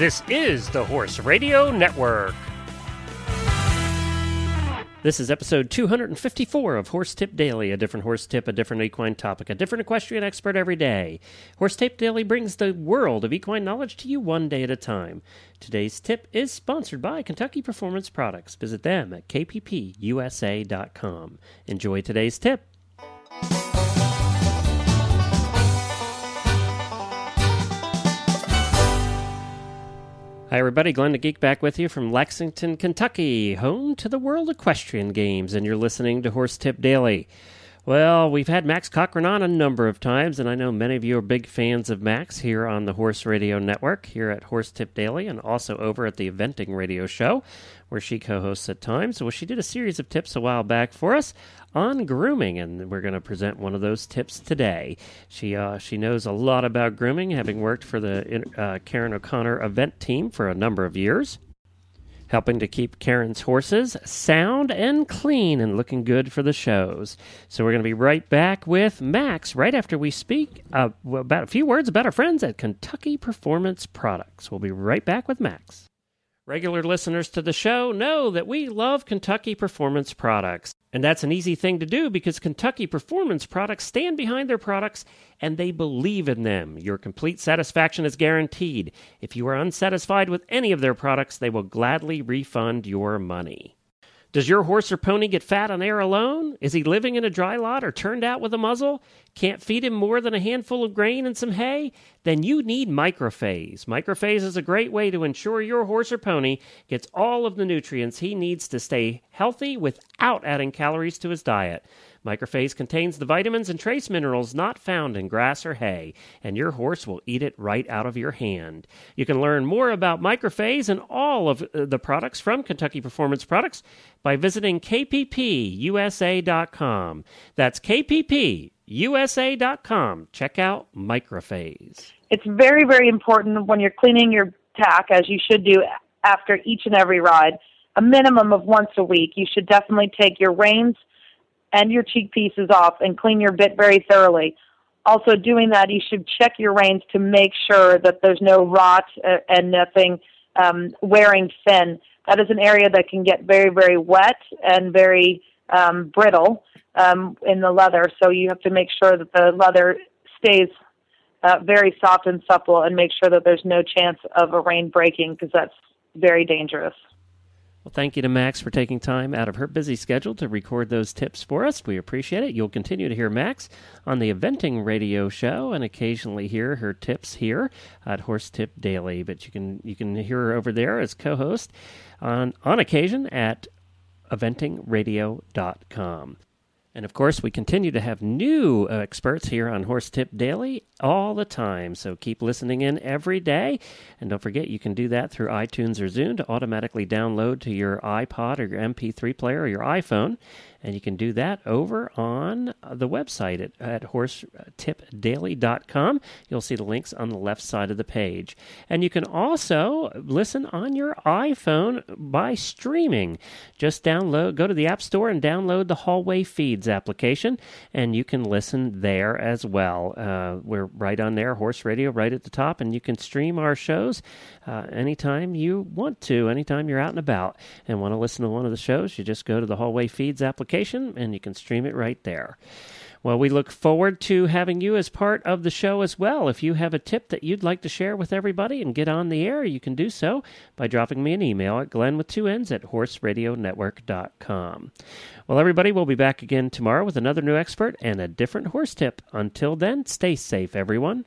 This is the Horse Radio Network. This is episode 254 of Horse Tip Daily, a different horse tip, a different equine topic, a different equestrian expert every day. Horse Tip Daily brings the world of equine knowledge to you one day at a time. Today's tip is sponsored by Kentucky Performance Products. Visit them at kppusa.com. Enjoy today's tip. Hi, everybody. Glenn the Geek back with you from Lexington, Kentucky, home to the World Equestrian Games, and you're listening to Horse Tip Daily. Well, we've had Max Corcoran on a number of times, and I know many of you are big fans of Max here on the Horse Radio Network, here at Horse Tip Daily, and also over at the Eventing Radio Show, where she co hosts at times. Well, she did a series of tips a while back for us on grooming, and we're going to present one of those tips today. She uh, she knows a lot about grooming, having worked for the uh, Karen O'Connor event team for a number of years, helping to keep Karen's horses sound and clean and looking good for the shows. So we're going to be right back with Max right after we speak uh, about a few words about our friends at Kentucky Performance Products. We'll be right back with Max. Regular listeners to the show know that we love Kentucky Performance Products. And that's an easy thing to do because Kentucky Performance Products stand behind their products and they believe in them. Your complete satisfaction is guaranteed. If you are unsatisfied with any of their products, they will gladly refund your money. Does your horse or pony get fat on air alone? Is he living in a dry lot or turned out with a muzzle? Can't feed him more than a handful of grain and some hay? Then you need Microphase. Microphase is a great way to ensure your horse or pony gets all of the nutrients he needs to stay healthy without adding calories to his diet. Microphase contains the vitamins and trace minerals not found in grass or hay, and your horse will eat it right out of your hand. You can learn more about Microphase and all of uh, the products from Kentucky Performance Products by visiting kppusa.com. That's kppusa.com. Check out Microphase. It's very, very important when you're cleaning your tack, as you should do after each and every ride, a minimum of once a week. You should definitely take your reins and your cheek pieces off and clean your bit very thoroughly. Also, doing that, you should check your reins to make sure that there's no rot uh, and nothing um, wearing thin. That is an area that can get very, very wet and very um, brittle um, in the leather. So you have to make sure that the leather stays uh, very soft and supple and make sure that there's no chance of a rein breaking because that's very dangerous. Well, thank you to Max for taking time out of her busy schedule to record those tips for us. We appreciate it. You'll continue to hear Max on the Eventing Radio Show and occasionally hear her tips here at Horse Tip Daily. But you can you can hear her over there as co-host on on occasion at eventingradio.com. And of course, we continue to have new uh, experts here on Horse Tip Daily all the time. So keep listening in every day. And don't forget, you can do that through iTunes or Zune to automatically download to your iPod or your MP3 player or your iPhone. And you can do that over on the website at, at horsetipdaily.com. You'll see the links on the left side of the page. And you can also listen on your iPhone by streaming. Just download, go to the App Store and download the Hallway Application, and you can listen there as well. Uh, we're right on there, Horse Radio, right at the top, and you can stream our shows uh, anytime you want to, anytime you're out and about and want to listen to one of the shows. You just go to the Hallway Feeds application and you can stream it right there. Well, we look forward to having you as part of the show as well. If you have a tip that you'd like to share with everybody and get on the air, you can do so by dropping me an email at glenn with two n's at horseradionetwork.com. Well, everybody, we'll be back again tomorrow with another new expert and a different horse tip. Until then, stay safe, everyone.